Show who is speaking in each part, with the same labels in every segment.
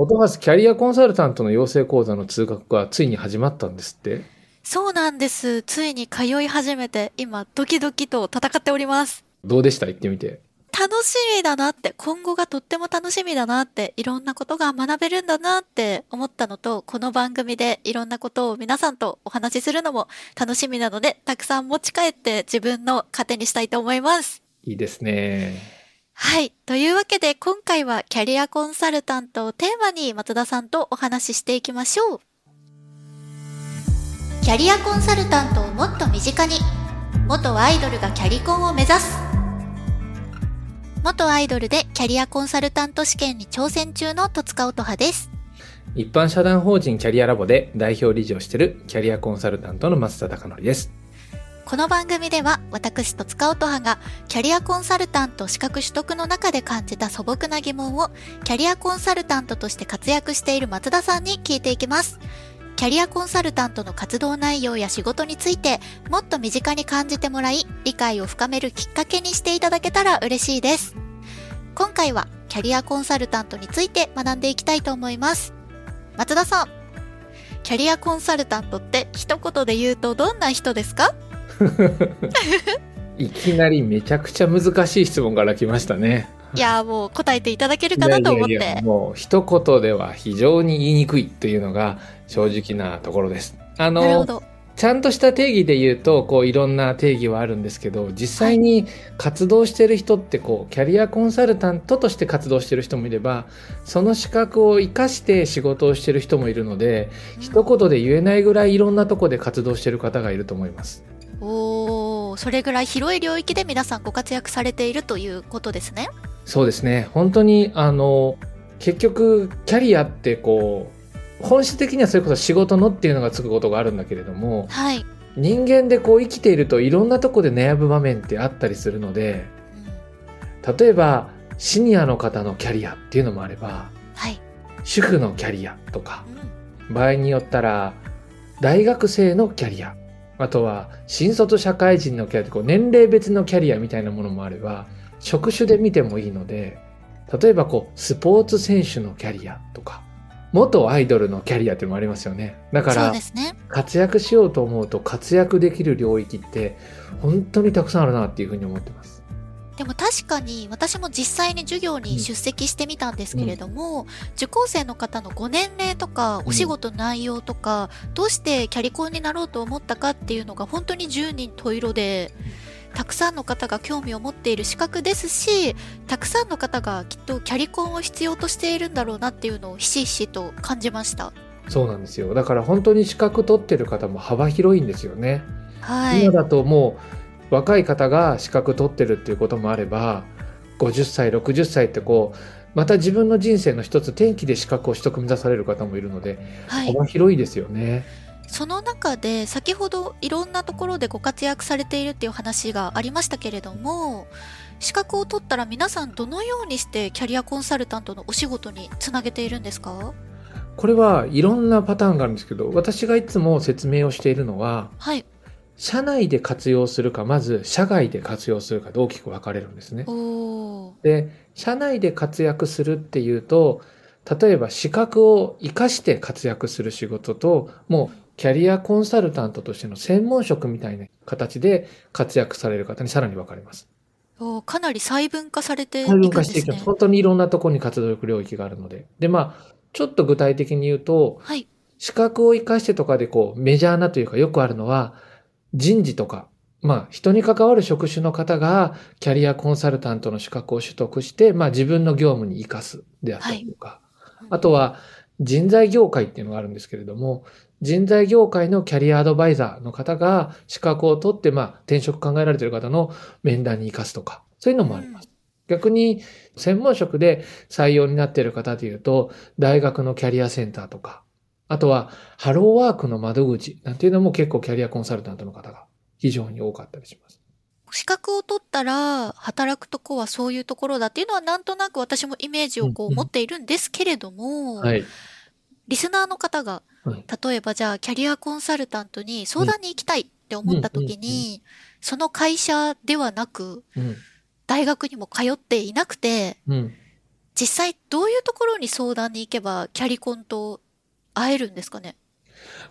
Speaker 1: 音橋キャリアコンサルタントの養成講座の通学がついに始まったんですって？
Speaker 2: そうなんです。ついに通い始めて、今、ドキドキと戦っております。
Speaker 1: どうでした？行ってみて。
Speaker 2: 楽しみだなって、今後がとっても楽しみだなって、いろんなことが学べるんだなって思ったのと、この番組でいろんなことを皆さんとお話しするのも楽しみなので、たくさん持ち帰って自分の糧にしたいと思います。
Speaker 1: いいですね。
Speaker 2: はい。というわけで、今回はキャリアコンサルタントをテーマに松田さんとお話ししていきましょう。キャリアコンサルタントをもっと身近に。元アイドルがキャリコンを目指す。元アイドルでキャリアコンサルタント試験に挑戦中の戸塚音葉です。
Speaker 1: 一般社団法人キャリアラボで代表理事をしているキャリアコンサルタントの松田孝則です。
Speaker 2: この番組では私戸塚音葉がキャリアコンサルタント資格取得の中で感じた素朴な疑問をキャリアコンサルタントとして活躍している松田さんに聞いていきます。キャリアコンサルタントの活動内容や仕事についてもっと身近に感じてもらい理解を深めるきっかけにしていただけたら嬉しいです。今回はキャリアコンサルタントについて学んでいきたいと思います。松田さん、キャリアコンサルタントって一言で言うとどんな人ですか？
Speaker 1: いきなりめちゃくちゃ難しい質問から来ましたね。
Speaker 2: いやーもう答えていただけるかなと思って。
Speaker 1: いやいやいやもう一言では非常に言いにくいというのが 正直なところです。あの。ちゃんとした定義で言うと、こういろんな定義はあるんですけど、実際に活動してる人ってこう、キャリアコンサルタントとして活動してる人もいれば、その資格を活かして仕事をしてる人もいるので、一言で言えないぐらいいろんなとこで活動してる方がいると思います。
Speaker 2: おー、それぐらい広い領域で皆さんご活躍されているということですね。
Speaker 1: そうですね。本当に、あの、結局、キャリアってこう、本質的にはそれこそ仕事のっていうのがつくことがあるんだけれども、
Speaker 2: はい。
Speaker 1: 人間でこう生きているといろんなとこで悩む場面ってあったりするので、
Speaker 2: うん
Speaker 1: 例えば、シニアの方のキャリアっていうのもあれば、
Speaker 2: はい。
Speaker 1: 主婦のキャリアとか
Speaker 2: う、ん
Speaker 1: 場合によったら、大学生のキャリア、あとは、新卒社会人のキャリアってこう年齢別のキャリアみたいなものもあれば、職種で見てもいいので、例えばこう、スポーツ選手のキャリアとか、元アイドルのキャリアっていうのもありますよね。だから。活躍しようと思うと活躍できる領域って本当にたくさんあるなっていうふうに思ってます。
Speaker 2: でも確かに私も実際に授業に出席してみたんですけれども、受講生の方のご年齢とかお仕事内容とか、どうしてキャリコンになろうと思ったかっていうのが本当に10人十色で、たくさんの方が興味を持っている資格ですし、たくさんの方がきっとキャリコンを必要としているんだろうなっていうのをひしひしと感じました。
Speaker 1: そうなんですよ。だから本当に資格取ってる方も幅広いんですよね。
Speaker 2: はい。
Speaker 1: 今だともう若い方が資格取ってるっていうこともあれば、50歳、60歳ってこう、また自分の人生の一つ転機で資格を取得目指される方もいるので、
Speaker 2: はい。
Speaker 1: 幅広いですよね。
Speaker 2: その中で先ほどいろんなところでご活躍されているっていう話がありましたけれども資格を取ったら皆さんどのようにしてキャリアコンサルタントのお仕事につなげているんですか？
Speaker 1: これはいろんなパターンがあるんですけど、私がいつも説明をしているのは、
Speaker 2: はい
Speaker 1: 社内で活用するか、まず社外で活用するかで大きく分かれるんですね。で、社内で活躍するっていうと、例えば資格を活かして活躍する仕事と、もうキャリアコンサルタントとしての専門職みたいな形で活躍される方にさらに分かれます。
Speaker 2: おーかなり細分化されていく
Speaker 1: 細分
Speaker 2: んですね
Speaker 1: 化していきます。本当にいろんなところに活動力領域があるので。で、まあ、ちょっと具体的に言うと、
Speaker 2: はい
Speaker 1: 資格を活かしてとかでこうメジャーなというかよくあるのは人事とか、まあ人に関わる職種の方がキャリアコンサルタントの資格を取得して、まあ自分の業務に活かすであったりとか、あとは人材業界っていうのがあるんですけれども、人材業界のキャリアアドバイザーの方が資格を取って、まあ転職考えられている方の面談に活かすとか、そういうのもあります。逆に専門職で採用になっている方でいうと、大学のキャリアセンターとか、あとは、ハローワークの窓口なんていうのも結構キャリアコンサルタントの方が非常に多かったりします。
Speaker 2: 資格を取ったら働くとこはそういうところだっていうのはなんとなく私もイメージをこ
Speaker 1: う
Speaker 2: 持っているんですけれども、
Speaker 1: はい。
Speaker 2: リスナーの方が
Speaker 1: はい
Speaker 2: 例えばじゃあキャリアコンサルタントに相談に行きたいって思った時に、その会社ではなく、
Speaker 1: うん。
Speaker 2: 大学にも通っていなくて、
Speaker 1: うん。
Speaker 2: 実際どういうところに相談に行けばキャリコンと会えるんですかね？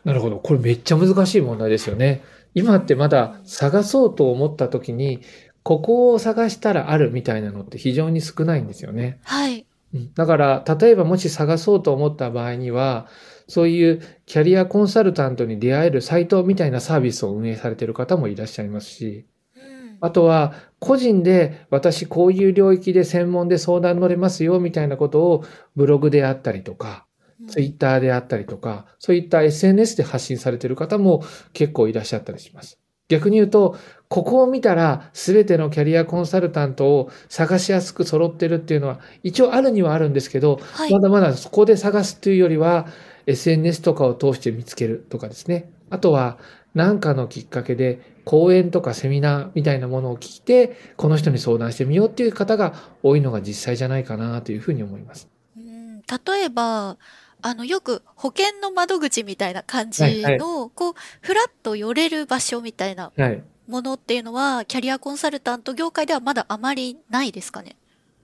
Speaker 1: なるほど。これめっちゃ難しい問題ですよね。今ってまだ探そうと思った時に、ここを探したらあるみたいなのって非常に少ないんですよね。
Speaker 2: はい。
Speaker 1: うんだから、例えばもし探そうと思った場合には、そういうキャリアコンサルタントに出会えるサイトみたいなサービスを運営されている方もいらっしゃいますし、
Speaker 2: うん
Speaker 1: あとは個人で私こういう領域で専門で相談乗れますよみたいなことをブログであったりとか、ツイッターであったりとか、そういった SNS で発信されている方も結構いらっしゃったりします。逆に言うと、ここを見たら全てのキャリアコンサルタントを探しやすく揃ってるっていうのは一応あるにはあるんですけど、
Speaker 2: はい
Speaker 1: ま。だまだそこで探すというよりは SNS とかを通して見つけるとかですね。あとは何かのきっかけで講演とかセミナーみたいなものを聞いて、この人に相談してみようっていう方が多いのが実際じゃないかなというふうに思います。
Speaker 2: うん例えば、あの、よく保険の窓口みたいな感じ
Speaker 1: はいはい
Speaker 2: の、こう、ふらっと寄れる場所みたいな
Speaker 1: はい。
Speaker 2: ものっていうのは、キャリアコンサルタント業界ではまだあまりないですかね？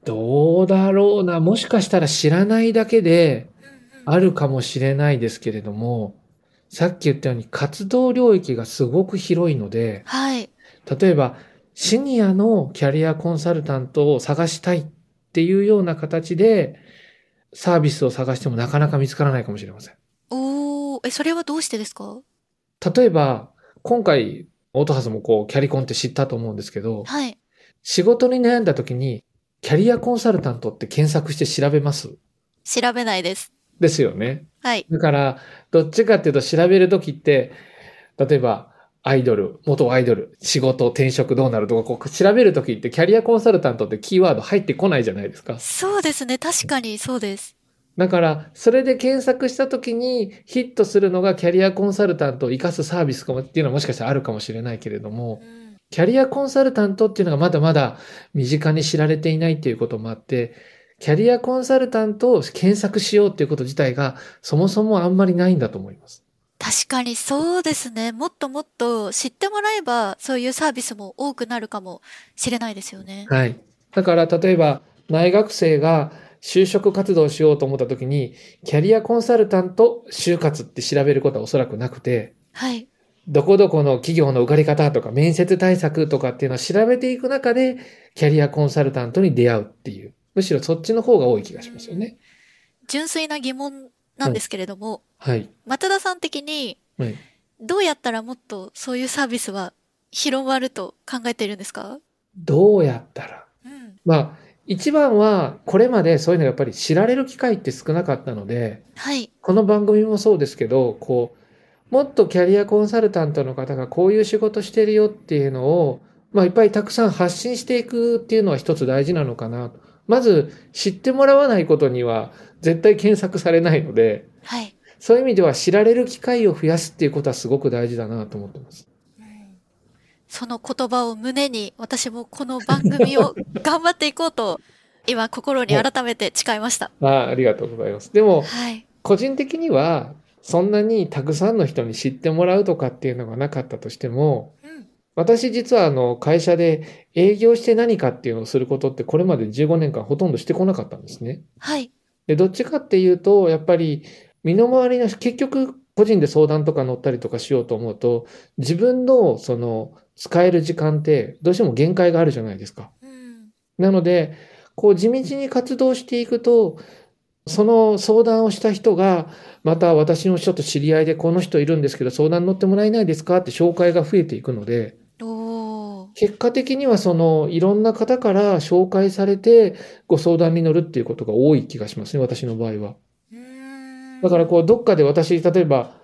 Speaker 1: どうだろうな。もしかしたら知らないだけであるかもしれないですけれども、さっき言ったように活動領域がすごく広いので、
Speaker 2: はい。
Speaker 1: 例えばシニアのキャリアコンサルタントを探したいっていうような形でサービスを探してもなかなか見つからないかもしれません。
Speaker 2: おー、え、それはどうしてですか？
Speaker 1: 例えば、今回、オートハスもこう、キャリコンって知ったと思うんですけど、
Speaker 2: はい。
Speaker 1: 仕事に悩んだ時に、キャリアコンサルタントって検索して調べます
Speaker 2: 調べないです。
Speaker 1: ですよね。
Speaker 2: はい。
Speaker 1: だから、どっちかっていうと調べるときって、例えば、アイドル、元アイドル、仕事、転職どうなるとか、こう調べるときってキャリアコンサルタントってキーワード入ってこないじゃないですか。
Speaker 2: そうですね。確かにそうです。
Speaker 1: だから、それで検索したときにヒットするのがキャリアコンサルタントを活かすサービスかもっていうのはもしかしたらあるかもしれないけれども、
Speaker 2: うん
Speaker 1: キャリアコンサルタントっていうのがまだまだ身近に知られていないっていうこともあって、キャリアコンサルタントを検索しようっていうこと自体がそもそもあんまりないんだと思います。
Speaker 2: 確かにそうですね。もっともっと知ってもらえば、そういうサービスも多くなるかもしれないですよね。
Speaker 1: はい。だから例えば大学生が就職活動しようと思った時に、キャリアコンサルタント就活って調べることはおそらくなくて、
Speaker 2: はい。
Speaker 1: どこどこの企業の受かり方とか面接対策とかっていうのを調べていく中で、キャリアコンサルタントに出会うっていう。むしろそっちの方が多い気がしますよね。
Speaker 2: 純粋な疑問なんですけれども、
Speaker 1: はい。
Speaker 2: 松田さん的に
Speaker 1: はい。
Speaker 2: どうやったらもっとそういうサービスは広まると考えているんですか？
Speaker 1: どうやったら？
Speaker 2: うん。
Speaker 1: まあ、一番は、これまでそういうのがやっぱり知られる機会って少なかったので、
Speaker 2: はい。
Speaker 1: この番組もそうですけど、こう、もっとキャリアコンサルタントの方がこういう仕事してるよっていうのを、まあいっぱいたくさん発信していくっていうのは一つ大事なのかなと。まず知ってもらわないことには絶対検索されないので、
Speaker 2: はい。
Speaker 1: そういう意味では知られる機会を増やすっていうことはすごく大事だなと思ってます。
Speaker 2: うんその言葉を胸に私もこの番組を頑張っていこうと今心に改めて誓いました。
Speaker 1: ああありがとうございます。でも、
Speaker 2: はい。
Speaker 1: 個人的にはそんなにたくさんの人に知ってもらうとかっていうのがなかったとしても、
Speaker 2: うん。
Speaker 1: 私実はあの会社で営業して何かっていうのをすることってこれまで15年間ほとんどしてこなかったんですね。
Speaker 2: はい。
Speaker 1: で、どっちかっていうと、やっぱり身の回りの、結局個人で相談とか乗ったりとかしようと思うと、自分のその使える時間ってどうしても限界があるじゃないですか。
Speaker 2: うん。
Speaker 1: なので、こう地道に活動していくと、その相談をした人が、また私のちょっと知り合いでこの人いるんですけど相談乗ってもらえないですかって紹介が増えていくので。結果的にはそのいろんな方から紹介されてご相談に乗るっていうことが多い気がしますね、私の場合は。だからこうどっかで私、例えば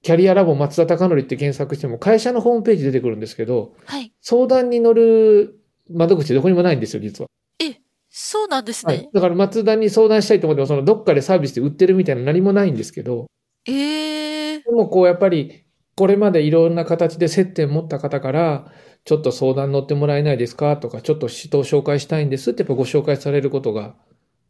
Speaker 1: キャリアラボ松田貴則って検索しても会社のホームページ出てくるんですけど、
Speaker 2: はい。
Speaker 1: 相談に乗る窓口どこにもないんですよ、実は。
Speaker 2: え、そうなんですね。
Speaker 1: はい。だから松田に相談したいと思っても、そのどっかでサービスで売ってるみたいな何もないんですけど、
Speaker 2: えー。
Speaker 1: でもこうやっぱりこれまでいろんな形で接点持った方から、ちょっと相談乗ってもらえないですかとか、ちょっと人を紹介したいんですってやっぱご紹介されることが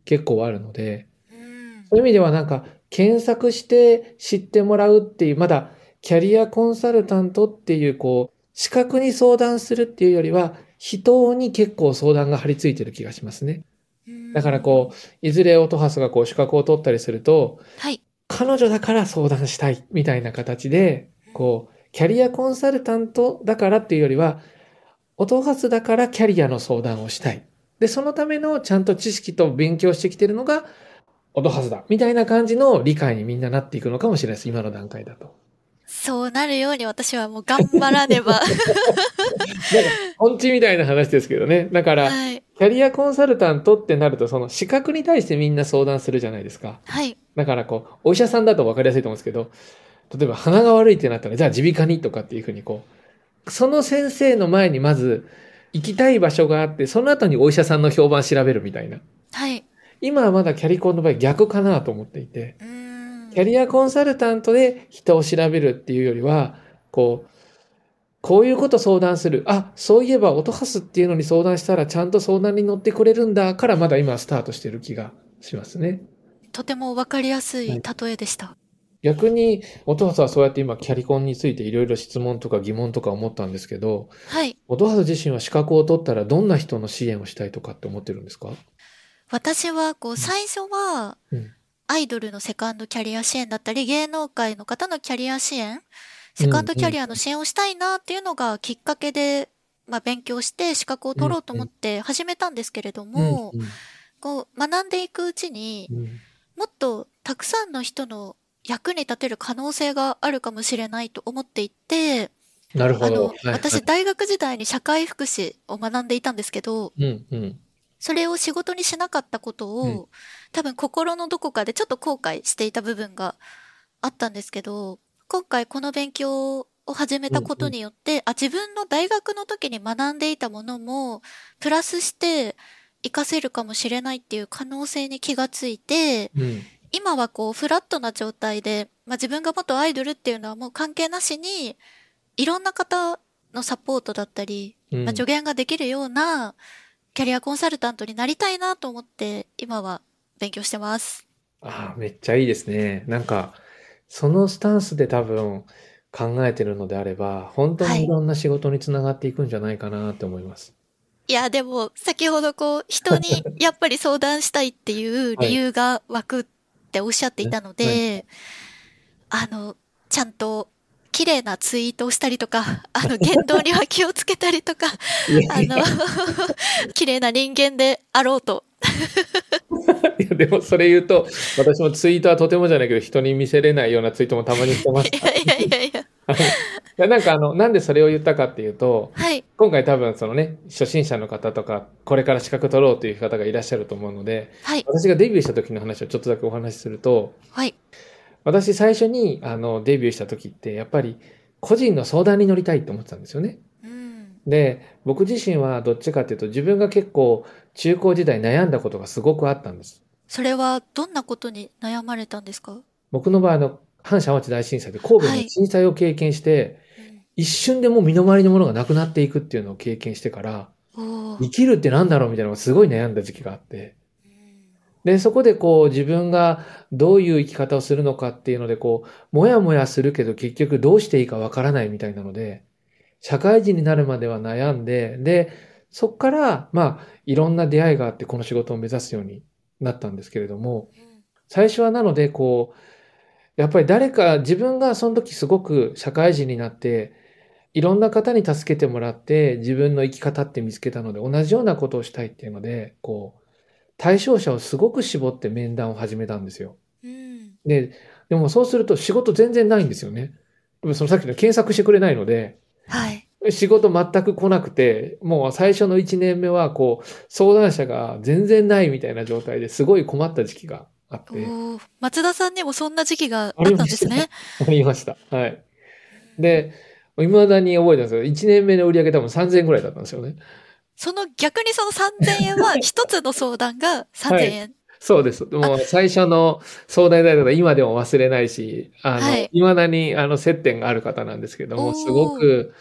Speaker 1: 結構あるので、
Speaker 2: うん
Speaker 1: そういう意味ではなんか検索して知ってもらうっていう、まだキャリアコンサルタントっていうこう、資格に相談するっていうよりは、人に結構相談が張り付いてる気がしますね。
Speaker 2: うん
Speaker 1: だからこう、いずれオトハスがこう資格を取ったりすると、
Speaker 2: はい。
Speaker 1: 彼女だから相談したいみたいな形で、こう、キャリアコンサルタントだからっていうよりは、オトハスだからキャリアの相談をしたい。で、そのためのちゃんと知識と勉強してきてるのが、オトハスだ。みたいな感じの理解にみんななっていくのかもしれないです。今の段階だと。
Speaker 2: そうなるように私はもう頑張らねば。
Speaker 1: なんか、本地みたいな話ですけどね。だから、
Speaker 2: はい。
Speaker 1: キャリアコンサルタントってなると、その資格に対してみんな相談するじゃないですか。
Speaker 2: はい。
Speaker 1: だからこう、お医者さんだと分かりやすいと思うんですけど、例えば鼻が悪いってなったら、じゃあ耳鼻科にとかっていうふうにこう、その先生の前にまず行きたい場所があって、その後にお医者さんの評判調べるみたいな。
Speaker 2: はい。
Speaker 1: 今はまだキャリコンの場合逆かなと思っていて。キャリアコンサルタントで人を調べるっていうよりは、こう、こういうこと相談する。あ、そういえば音ハスっていうのに相談したらちゃんと相談に乗ってくれるんだからまだ今スタートしてる気がしますね。
Speaker 2: とてもわかりやすい例えでした。
Speaker 1: 逆に、音ハスはそうやって今キャリコンについていろいろ質問とか疑問とか思ったんですけど、
Speaker 2: はい。
Speaker 1: 音ハス自身は資格を取ったらどんな人の支援をしたいとかって思ってるんですか？
Speaker 2: 私は、こう、最初は
Speaker 1: うん、
Speaker 2: アイドルのセカンドキャリア支援だったり、芸能界の方のキャリア支援、セカンドキャリアの支援をしたいなっていうのがきっかけで、まあ、勉強して資格を取ろうと思って始めたんですけれども、
Speaker 1: うん。
Speaker 2: こう、学んでいくうちに、
Speaker 1: うん。
Speaker 2: もっとたくさんの人の役に立てる可能性があるかもしれないと思っていて、
Speaker 1: なるほど。はい
Speaker 2: 私、大学時代に社会福祉を学んでいたんですけど、
Speaker 1: うんうん。
Speaker 2: それを仕事にしなかったことを、
Speaker 1: うん
Speaker 2: 多分心のどこかでちょっと後悔していた部分があったんですけど、今回この勉強を始めたことによって、あ、自分の大学の時に学んでいたものも、プラスして活かせるかもしれないっていう可能性に気がついて、
Speaker 1: うん。
Speaker 2: 今はこうフラットな状態で、まあ、自分が元アイドルっていうのはもう関係なしに、いろんな方のサポートだったり、
Speaker 1: うん
Speaker 2: まあ、助言ができるようなキャリアコンサルタントになりたいなと思って、今は勉強してます。
Speaker 1: ああ、めっちゃいいですね。なんか、そのスタンスで多分考えてるのであれば、本当にいろんな仕事につながっていくんじゃないかなって思います。
Speaker 2: いや、でも、先ほどこう、人にやっぱり相談したいっていう理由が湧くっておっしゃっていたので、あの、ちゃんと、綺麗なツイートをしたりとか、あの、言動には気をつけたりとか、あの、綺麗な人間であろうと。
Speaker 1: いや、でもそれ言うと、私もツイートはとてもじゃないけど、人に見せれないようなツイートもたまにしてまし
Speaker 2: い
Speaker 1: た。い
Speaker 2: やいやいやいや。
Speaker 1: や、なんかあの、なんでそれを言ったかっていうと、
Speaker 2: はい。
Speaker 1: 今回多分そのね、初心者の方とか、これから資格取ろうという方がいらっしゃると思うので、
Speaker 2: はい。
Speaker 1: 私がデビューした時の話をちょっとだけお話しすると、
Speaker 2: はい。
Speaker 1: 私最初にあのデビューした時って、やっぱり個人の相談に乗りたいと思ってたんですよね。
Speaker 2: うん。
Speaker 1: で、僕自身はどっちかっていうと、自分が結構中高時代悩んだことがすごくあったんです。
Speaker 2: それは、どんなことに悩まれたんですか？
Speaker 1: 僕の場合、あの、阪神・淡路大震災で神戸の震災を経験して、一瞬でもう身の回りのものがなくなっていくっていうのを経験してから、生きるってなんだろうみたいなのがすごい悩んだ時期があって、で、そこでこう自分がどういう生き方をするのかっていうので、こう、もやもやするけど結局どうしていいかわからないみたいなので、社会人になるまでは悩んで、で、そっから、まあ、いろんな出会いがあってこの仕事を目指すようになったんですけれども、最初はなので、こう、やっぱり誰か、自分がその時すごく社会人になって、いろんな方に助けてもらって、自分の生き方って見つけたので、同じようなことをしたいっていうので、こう、対象者をすごく絞って面談を始めたんですよ。
Speaker 2: うん。
Speaker 1: で、でもそうすると仕事全然ないんですよね。でもそのさっきの検索してくれないので、
Speaker 2: はい。
Speaker 1: 仕事全く来なくて、もう最初の1年目は、こう、相談者が全然ないみたいな状態ですごい困った時期があって、
Speaker 2: 松田さんにもそんな時期があ
Speaker 1: あ
Speaker 2: ったんですね。
Speaker 1: ありました。はい。で、未だに覚えてますけど、1年目の売り上げ多分3000円ぐらいだったんですよね。
Speaker 2: その逆にその3000円は 一つの相談が3000円。
Speaker 1: そうです。もう最初の相談いただいた方今でも忘れないし、あの、
Speaker 2: はい
Speaker 1: 未だにあの接点がある方なんですけども、すごく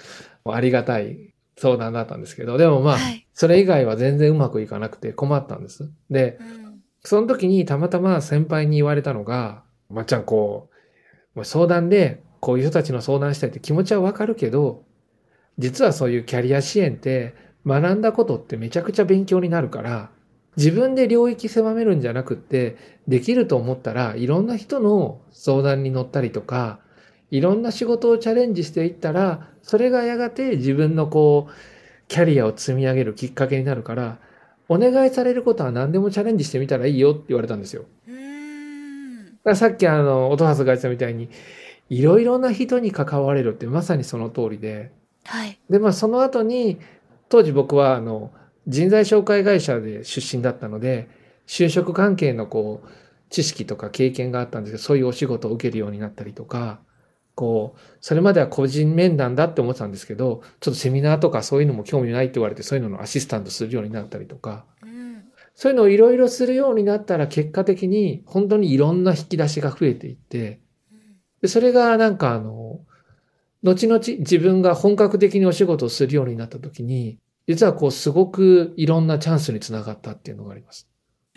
Speaker 1: ありがたい相談だったんですけど、でもまあ、
Speaker 2: はい。
Speaker 1: それ以外は全然うまくいかなくて困ったんです。で、
Speaker 2: うん
Speaker 1: その時にたまたま先輩に言われたのが、まっちゃんこう、相談でこういう人たちの相談したいって気持ちはわかるけど、実はそういうキャリア支援って学んだことってめちゃくちゃ勉強になるから、自分で領域狭めるんじゃなくって、できると思ったらいろんな人の相談に乗ったりとか、いろんな仕事をチャレンジしていったら、それがやがて自分のこう、キャリアを積み上げるきっかけになるから、お願いされることは何でもチャレンジしてみたらいいよって言われたんですよ。だからさっきあの、音羽が言ってたみたいに、いろいろな人に関われるってまさにその通りで、
Speaker 2: はい。
Speaker 1: で、まあその後に、当時僕はあの、人材紹介会社で出身だったので、就職関係のこう、知識とか経験があったんですけど、そういうお仕事を受けるようになったりとか、こう、それまでは個人面談だって思ってたんですけど、ちょっとセミナーとかそういうのも興味ないって言われて、そういうののアシスタントするようになったりとか、
Speaker 2: うん。
Speaker 1: そういうのをいろいろするようになったら結果的に本当にいろんな引き出しが増えていって、でそれがなんかあの、後々自分が本格的にお仕事をするようになった時に、実はこうすごくいろんなチャンスにつながったっていうのがあります。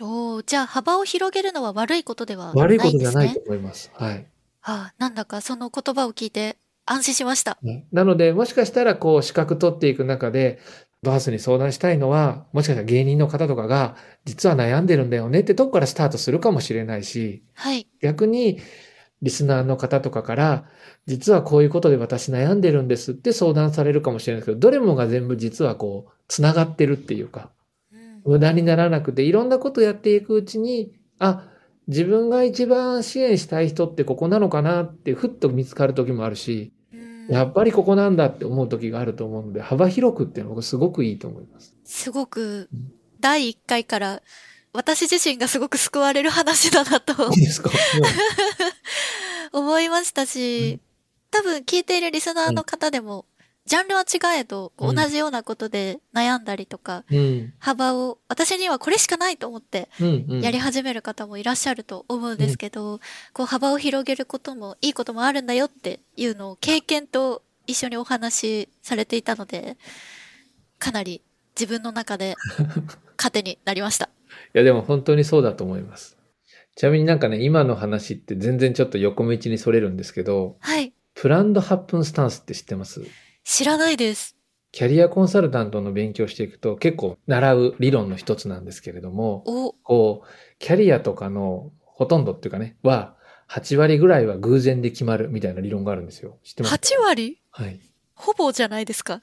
Speaker 2: おーじゃあ幅を広げるのは悪いことではないんですね。
Speaker 1: 悪いことじゃないと思います。はい。
Speaker 2: はあ、なんだかその言葉を聞いて安心しました。
Speaker 1: ねなので、もしかしたらこう資格取っていく中で、バースに相談したいのは、もしかしたら芸人の方とかが、実は悩んでるんだよねってとこからスタートするかもしれないし、
Speaker 2: はい。
Speaker 1: 逆にリスナーの方とかから、実はこういうことで私悩んでるんですって相談されるかもしれないですけど、どれもが全部実はこう、つながってるっていうか、
Speaker 2: うん
Speaker 1: 無駄にならなくて、いろんなことやっていくうちに、あ、自分が一番支援したい人ってここなのかなってふっと見つかる時もあるし、
Speaker 2: うん
Speaker 1: やっぱりここなんだって思う時があると思うので、幅広くっていうのがすごくいいと思います。
Speaker 2: すごく
Speaker 1: うん
Speaker 2: 第1回から私自身がすごく救われる話だなと
Speaker 1: いいですか？
Speaker 2: 思いましたし、多分聞いているリスナーの方でも、ジャンルは違えど、同じようなことで悩んだりとか、
Speaker 1: うん。
Speaker 2: 幅を、私にはこれしかないと思って
Speaker 1: うん。うん。
Speaker 2: やり始める方もいらっしゃると思うんですけど、こう幅を広げることもいいこともあるんだよっていうのを経験と一緒にお話しされていたので、かなり自分の中で 糧になりました。
Speaker 1: いや、でも本当にそうだと思います。ちなみになんかね、今の話って全然ちょっと横道にそれるんですけど、
Speaker 2: はい。
Speaker 1: プランド8分スタンスって知ってます？
Speaker 2: 知らないです。
Speaker 1: キャリアコンサルタントの勉強していくと結構習う理論の一つなんですけれども、
Speaker 2: お、
Speaker 1: こう、キャリアとかのほとんどっていうかね、は、8割ぐらいは偶然で決まるみたいな理論があるんですよ。知ってますか
Speaker 2: ？8割？
Speaker 1: はい。
Speaker 2: ほぼじゃないですか。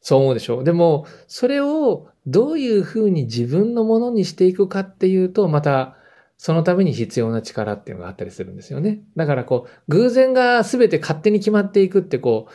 Speaker 1: そう思うでしょ？でも、それをどういうふうに自分のものにしていくかっていうと、また、そのために必要な力っていうのがあったりするんですよね。だからこう、偶然が全て勝手に決まっていくってこう、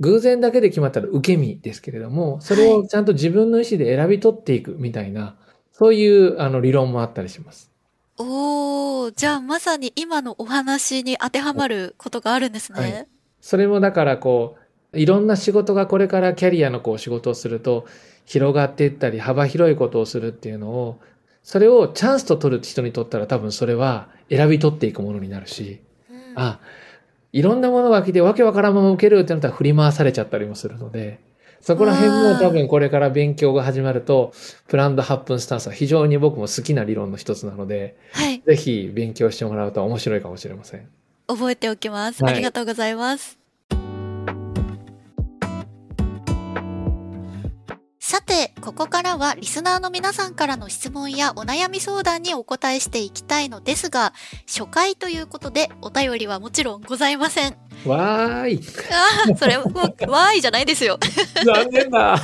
Speaker 1: 偶然だけで決まったら受け身ですけれども、それをちゃんと自分の意思で選び取っていくみたいな、そういうあの理論もあったりします。
Speaker 2: おー、じゃあまさに今のお話に当てはまることがあるんですね。
Speaker 1: はいそれもだからこう、いろんな仕事がこれからキャリアのこう仕事をすると広がっていったり幅広いことをするっていうのを、それをチャンスと取る人にとったら多分それは選び取っていくものになるし、
Speaker 2: うん
Speaker 1: あ、いろんなものが来てわけわからんまま受けるってなったら振り回されちゃったりもするので、そこら辺も多分これから勉強が始まると、プランド8分スタンスは非常に僕も好きな理論の一つなので、
Speaker 2: はい。
Speaker 1: ぜひ勉強してもらうと面白いかもしれません。
Speaker 2: 覚えておきます。
Speaker 1: はい
Speaker 2: ありがとうございます。さて、ここからはリスナーの皆さんからの質問やお悩み相談にお答えしていきたいのですが、初回ということでお便りはもちろんございません。
Speaker 1: わーい
Speaker 2: ああ、それもう、わーいじゃないですよ。
Speaker 1: 残念だ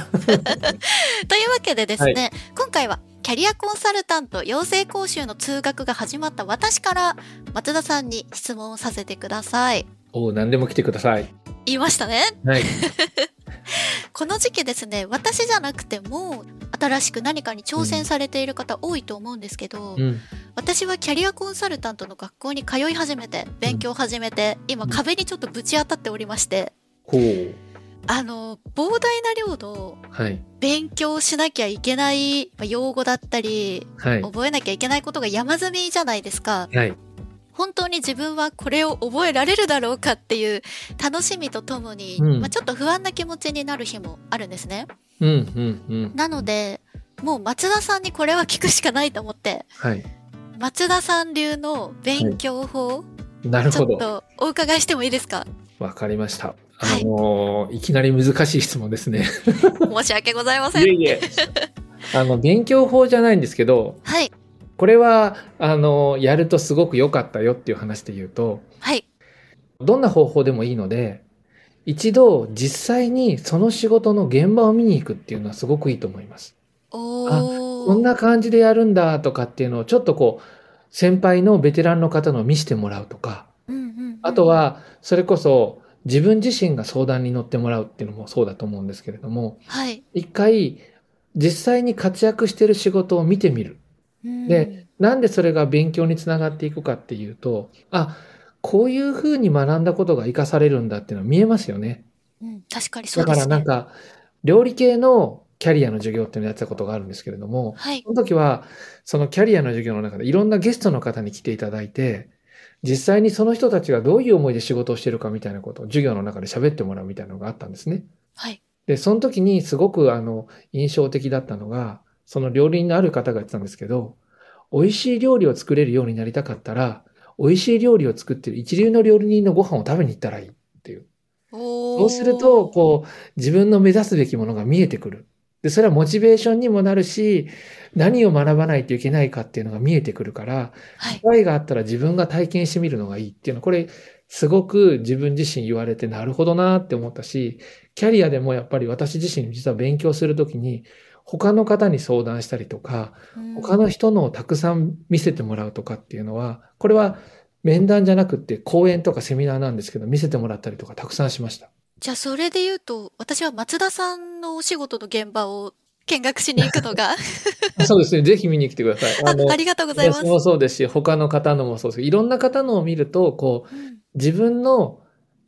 Speaker 2: というわけでですね、今回はキャリアコンサルタント養成講習の通学が始まった私から松田さんに質問をさせてください。
Speaker 1: おう何でも来てください。
Speaker 2: 言いましたね。
Speaker 1: はい。
Speaker 2: この時期ですね、私じゃなくても、新しく何かに挑戦されている方多いと思うんですけど、
Speaker 1: うん。
Speaker 2: 私はキャリアコンサルタントの学校に通い始めて、勉強を始めて、今
Speaker 1: うん
Speaker 2: 壁にちょっとぶち当たっておりまして、
Speaker 1: ほう。
Speaker 2: あの、膨大な量の
Speaker 1: はい。
Speaker 2: 勉強しなきゃいけないまあ用語だったり、
Speaker 1: はい。
Speaker 2: 覚えなきゃいけないことが山積みじゃないですか。
Speaker 1: はい。
Speaker 2: 本当に自分はこれを覚えられるだろうかっていう楽しみとともに、
Speaker 1: うん
Speaker 2: まあ、ちょっと不安な気持ちになる日もあるんですね。
Speaker 1: うん、うん、うん。
Speaker 2: なので、もう松田さんにこれは聞くしかないと思って、
Speaker 1: はい。
Speaker 2: 松田さん流の勉強法、ちょっ
Speaker 1: なるほど。
Speaker 2: とお伺いしてもいいですか？
Speaker 1: わかりました。
Speaker 2: はい
Speaker 1: あのーいきなり難しい質問ですね。
Speaker 2: 申し訳ございません。
Speaker 1: いえいえ。あの、勉強法じゃないんですけど、
Speaker 2: はい。
Speaker 1: これは、あの、やるとすごく良かったよっていう話で言うと、
Speaker 2: はい。
Speaker 1: どんな方法でもいいので、一度実際にその仕事の現場を見に行くっていうのはすごくいいと思います。
Speaker 2: おー。
Speaker 1: こんな感じでやるんだとかっていうのをちょっとこう、先輩のベテランの方のを見せてもらうとか、
Speaker 2: うんうんうん
Speaker 1: あと、は、それこそ自分自身が相談に乗ってもらうっていうのもそうだと思うんですけれども、
Speaker 2: はい。
Speaker 1: 一回実際に活躍してる仕事を見てみる。
Speaker 2: うん
Speaker 1: で、なんでそれが勉強につながっていくかっていうと、あ、こういうふうに学んだことが活かされるんだっていうのは見えますよね。
Speaker 2: うん、確かにそう
Speaker 1: だ
Speaker 2: ですね。
Speaker 1: からなんか、料理系のキャリアの授業っていうのをやってたことがあるんですけれども、
Speaker 2: はい。
Speaker 1: その時は、そのキャリアの授業の中でいろんなゲストの方に来ていただいて、実際にその人たちがどういう思いで仕事をしてるかみたいなことを授業の中で喋ってもらうみたいなのがあったんですね。
Speaker 2: はい。
Speaker 1: で、その時にすごくあの、印象的だったのが、その料理人のある方が言ってたんですけど、美味しい料理を作れるようになりたかったら、美味しい料理を作ってる一流の料理人のご飯を食べに行ったらいいっていう。そうすると、こう、自分の目指すべきものが見えてくる。で、それはモチベーションにもなるし、何を学ばないといけないかっていうのが見えてくるから、
Speaker 2: はい
Speaker 1: 機。会があったら自分が体験してみるのがいいっていうの、これ、すごく自分自身言われてなるほどなって思ったし、キャリアでもやっぱり私自身実は勉強するときに、他の方に相談したりとか、
Speaker 2: うん
Speaker 1: 他の人のをたくさん見せてもらうとかっていうのは、これは面談じゃなくって講演とかセミナーなんですけど、見せてもらったりとかたくさんしました。
Speaker 2: じゃあそれで言うと、私は松田さんのお仕事の現場を見学しに行くのが、
Speaker 1: そうですね。ぜひ見に来てください。
Speaker 2: あありがとうございます
Speaker 1: 私。もそうですし、他の方のもそうですいろんな方のを見ると、こう、
Speaker 2: うん
Speaker 1: 自分の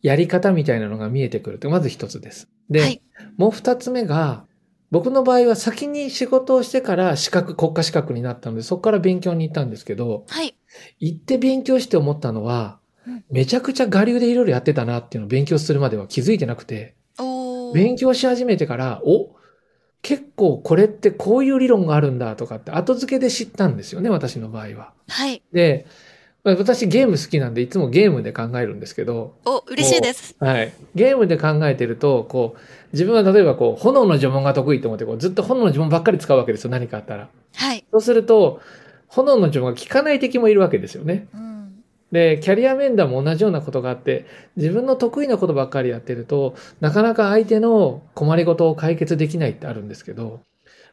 Speaker 1: やり方みたいなのが見えてくるって、まず一つです。で、
Speaker 2: はい。
Speaker 1: もう二つ目が、僕の場合は先に仕事をしてから資格、国家資格になったので、そこから勉強に行ったんですけど、
Speaker 2: はい。
Speaker 1: 行って勉強して思ったのは
Speaker 2: うん、
Speaker 1: めちゃくちゃ我流でいろいろやってたなっていうのを勉強するまでは気づいてなくて、勉強し始めてから、お結構これってこういう理論があるんだとかって後付けで知ったんですよね、私の場合は。
Speaker 2: はい。
Speaker 1: で、まあ私ゲーム好きなんでいつもゲームで考えるんですけど、
Speaker 2: お、嬉しいです。
Speaker 1: はい。ゲームで考えてると、こう、自分は例えばこう、炎の呪文が得意と思って、こう、ずっと炎の呪文ばっかり使うわけですよ、何かあったら。
Speaker 2: はい。
Speaker 1: そうすると、炎の呪文が効かない敵もいるわけですよね。
Speaker 2: うん。
Speaker 1: で、キャリア面談も同じようなことがあって、自分の得意なことばっかりやってると、なかなか相手の困りごとを解決できないってあるんですけど、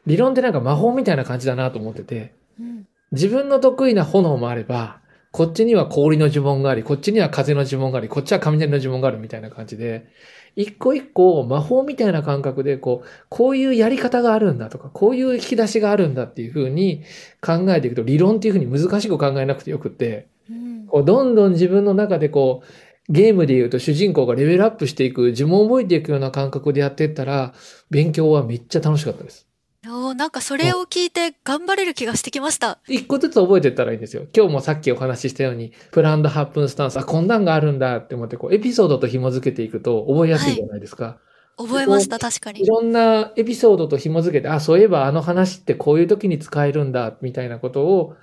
Speaker 1: 理論ってなんか魔法みたいな感じだなと思ってて、
Speaker 2: うん。
Speaker 1: 自分の得意な炎もあれば、こっちには氷の呪文があり、こっちには風の呪文があり、こっちは雷の呪文があるみたいな感じで、一個一個魔法みたいな感覚で、こう、こういうやり方があるんだとか、こういう引き出しがあるんだっていうふうに考えていくと、理論っていうふうに難しく考えなくてよくって、
Speaker 2: うん。
Speaker 1: こうどんどん自分の中でこう、ゲームで言うと主人公がレベルアップしていく、呪文を覚えていくような感覚でやっていったら、勉強はめっちゃ楽しかったです。
Speaker 2: おーなんかそれを聞いて頑張れる気がしてきました。
Speaker 1: 一個ずつ覚えていったらいいんですよ。今日もさっきお話ししたように、プランドハップンスタンス、あ、こんなんがあるんだって思って、こう、エピソードと紐付けていくと覚えやすいじゃないですか。
Speaker 2: 覚えました、確かに。
Speaker 1: いろんなエピソードと紐付けて、あ、そういえばあの話ってこういう時に使えるんだ、みたいなことを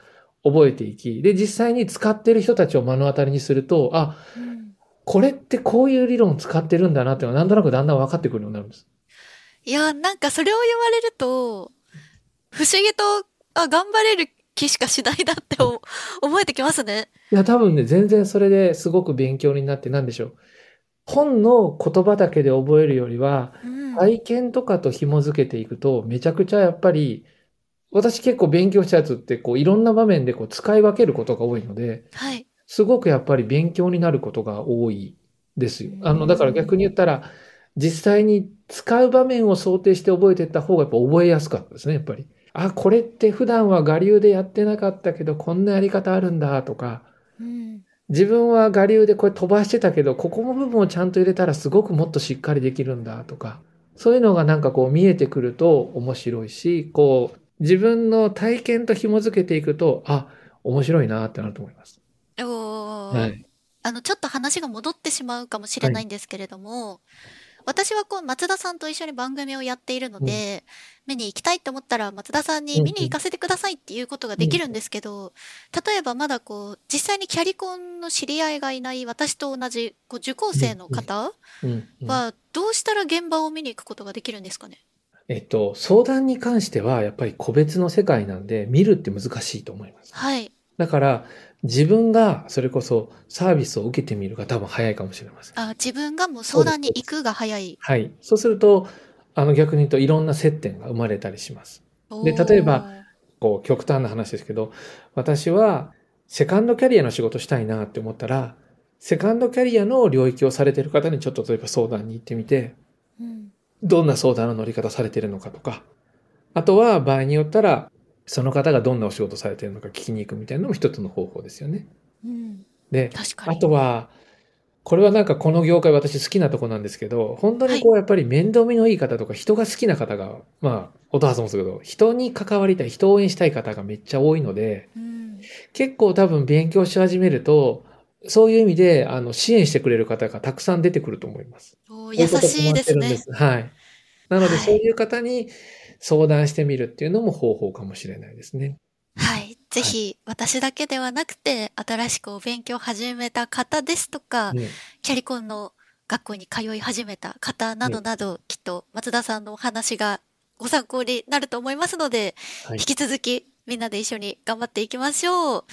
Speaker 1: 覚えていき、で、実際に使ってる人たちを目の当たりにすると、あ、
Speaker 2: うん
Speaker 1: これってこういう理論を使ってるんだなっていうのはなんとなくだんだん分かってくるようになるんです。
Speaker 2: いや、なんかそれを言われると、不思議と、あ、頑張れる気しかしないなってお思えてきますね。
Speaker 1: いや、多分ね、全然それですごく勉強になって、なんでしょう。本の言葉だけで覚えるよりは、
Speaker 2: うん。
Speaker 1: 体験とかと紐付けていくと、めちゃくちゃやっぱり、私結構勉強したやつって、こう、いろんな場面でこう、使い分けることが多いので、
Speaker 2: はい。
Speaker 1: すごくやっぱり勉強になることが多いですよ。あの、だから逆に言ったら、実際に使う場面を想定して覚えていった方がやっぱ覚えやすかったですね、やっぱり。あ、これって普段は我流でやってなかったけど、こんなやり方あるんだとか、
Speaker 2: うん。
Speaker 1: 自分は我流でこれ飛ばしてたけど、ここの部分をちゃんと入れたらすごくもっとしっかりできるんだとか、そういうのがなんかこう見えてくると面白いし、こう自分の体験と紐付けていくと、あ、面白いなってなると思います。
Speaker 2: おー
Speaker 1: はい。
Speaker 2: あの、ちょっと話が戻ってしまうかもしれないんですけれども、私はこう、松田さんと一緒に番組をやっているので、見に行きたいって思ったら、松田さんに見に行かせてくださいっていうことができるんですけど、例えばまだこう、実際にキャリコンの知り合いがいない私と同じこう受講生の方
Speaker 1: うん。うん。
Speaker 2: は、どうしたら現場を見に行くことができるんですかね？
Speaker 1: えっと、相談に関してはやっぱり個別の世界なんで見るって難しいと思います。
Speaker 2: はい。
Speaker 1: だから自分がそれこそサービスを受けてみるが多分早いかもしれません。
Speaker 2: あ、自分がもう相談に行くが早い。
Speaker 1: はい。そうすると、あの逆に言うといろんな接点が生まれたりします。で例えばこう極端な話ですけど、私はセカンドキャリアの仕事したいなって思ったら、セカンドキャリアの領域をされてる方にちょっと例えば相談に行ってみて、
Speaker 2: うん
Speaker 1: どんな相談の乗り方されてるのかとか、あとは場合によったら、その方がどんなお仕事されてるのか聞きに行くみたいなのも一つの方法ですよね。
Speaker 2: うん、
Speaker 1: で、あ。とは、これはなんかこの業界私好きなとこなんですけど、本当にこうやっぱり面倒見のいい方とか人が好きな方が、まあ、音はずもすけど、人に関わりたい、人を応援したい方がめっちゃ多いので、
Speaker 2: うん、
Speaker 1: 結構多分勉強し始めると、そういう意味で、あの、支援してくれる方がたくさん出てくると思います。
Speaker 2: おー優しいですね。
Speaker 1: はい。なので、
Speaker 2: はい
Speaker 1: そういう方に相談してみるっていうのも方法かもしれないですね。
Speaker 2: はい。ぜひ、私だけではなくて、新しくお勉強を始めた方ですとか、
Speaker 1: ね
Speaker 2: キャリコンの学校に通い始めた方などなど、きっと松田さんのお話がご参考になると思いますので、
Speaker 1: はい
Speaker 2: 引き続きみんなで一緒に頑張っていきましょう。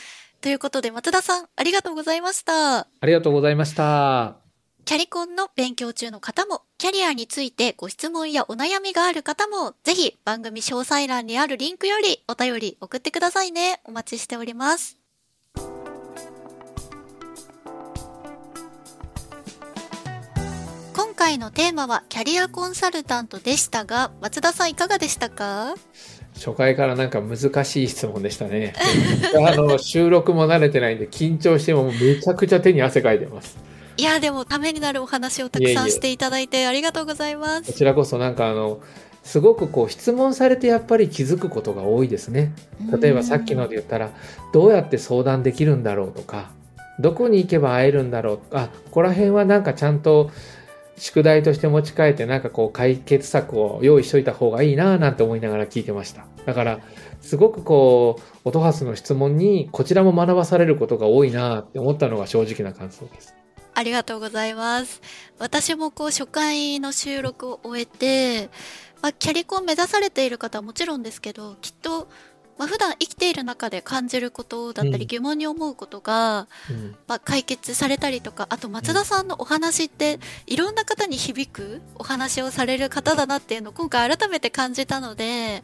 Speaker 2: ということで、松田さん、ありがとうございました。
Speaker 1: ありがとうございました。
Speaker 2: キャリコンの勉強中の方も、キャリアについてご質問やお悩みがある方も、ぜひ番組詳細欄にあるリンクよりお便り送ってくださいね。お待ちしております。今回のテーマはキャリアコンサルタントでしたが、松田さんいかがでしたか？
Speaker 1: 初回からなんか難しい質問でしたね。あの、収録も慣れてないんで緊張してもめちゃくちゃ手に汗かいてます。
Speaker 2: いや、でもためになるお話をたくさんしていただいてありがとうございま
Speaker 1: こ
Speaker 2: す。
Speaker 1: ちらこそなんかあの、すごくこう質問されてやっぱり気づくことが多いですね。例えばさっきので言ったら、どうやって相談できるんだろうとか、どこに行けば会えるんだろうあ、ここら辺はなんかちゃんと宿題として持ち帰ってなんかこう解決策を用意しといた方がいいなぁなんて思いながら聞いてました。だから、すごくこう、音ハスの質問にこちらも学ばされることが多いなぁって思ったのが正直な感想です。
Speaker 2: ありがとうございます。私もこう初回の収録を終えて、まあ、キャリコンを目指されている方はもちろんですけど、きっと、まあ、普段生きている中で感じることだった
Speaker 1: うん
Speaker 2: り疑問に思うことが、
Speaker 1: うん。
Speaker 2: まあ、解決されたりとか、あと松田さんのお話っていろんな方に響くお話をされる方だなっていうのを今回改めて感じたので、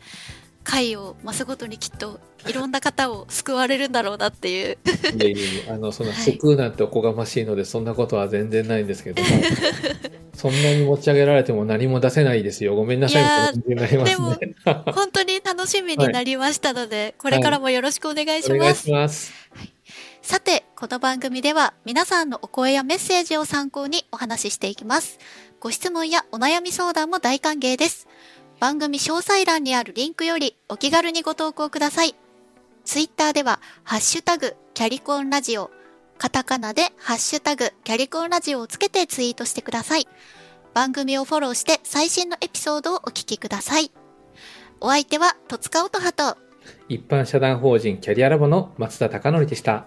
Speaker 2: 回を増すごとにきっといろんな方を救われるんだろうなっていう。
Speaker 1: いえいえいえ、あの、そんな
Speaker 2: はい
Speaker 1: 救うなんておこがましいので、そんなことは全然ないんですけども、そんなに持ち上げられても何も出せないですよ。ごめんなさい。
Speaker 2: いやー
Speaker 1: みたいな感じになりますね。
Speaker 2: 本当に楽しみになりましたので、これからもよろしくお願いし
Speaker 1: お願い
Speaker 2: ます。
Speaker 1: します。
Speaker 2: さて、この番組では皆さんのお声やメッセージを参考にお話ししていきます。ご質問やお悩み相談も大歓迎です。番組詳細欄にあるリンクよりお気軽にご投稿ください。ツイッターでは、ハッシュタグ、キャリコンラジオ、カタカナで、ハッシュタグ、キャリコンラジオをつけてツイートしてください。番組をフォローして最新のエピソードをお聞きください。お相手は、戸塚音葉と、
Speaker 1: 一般社団法人キャリアラボの松田貴則でした。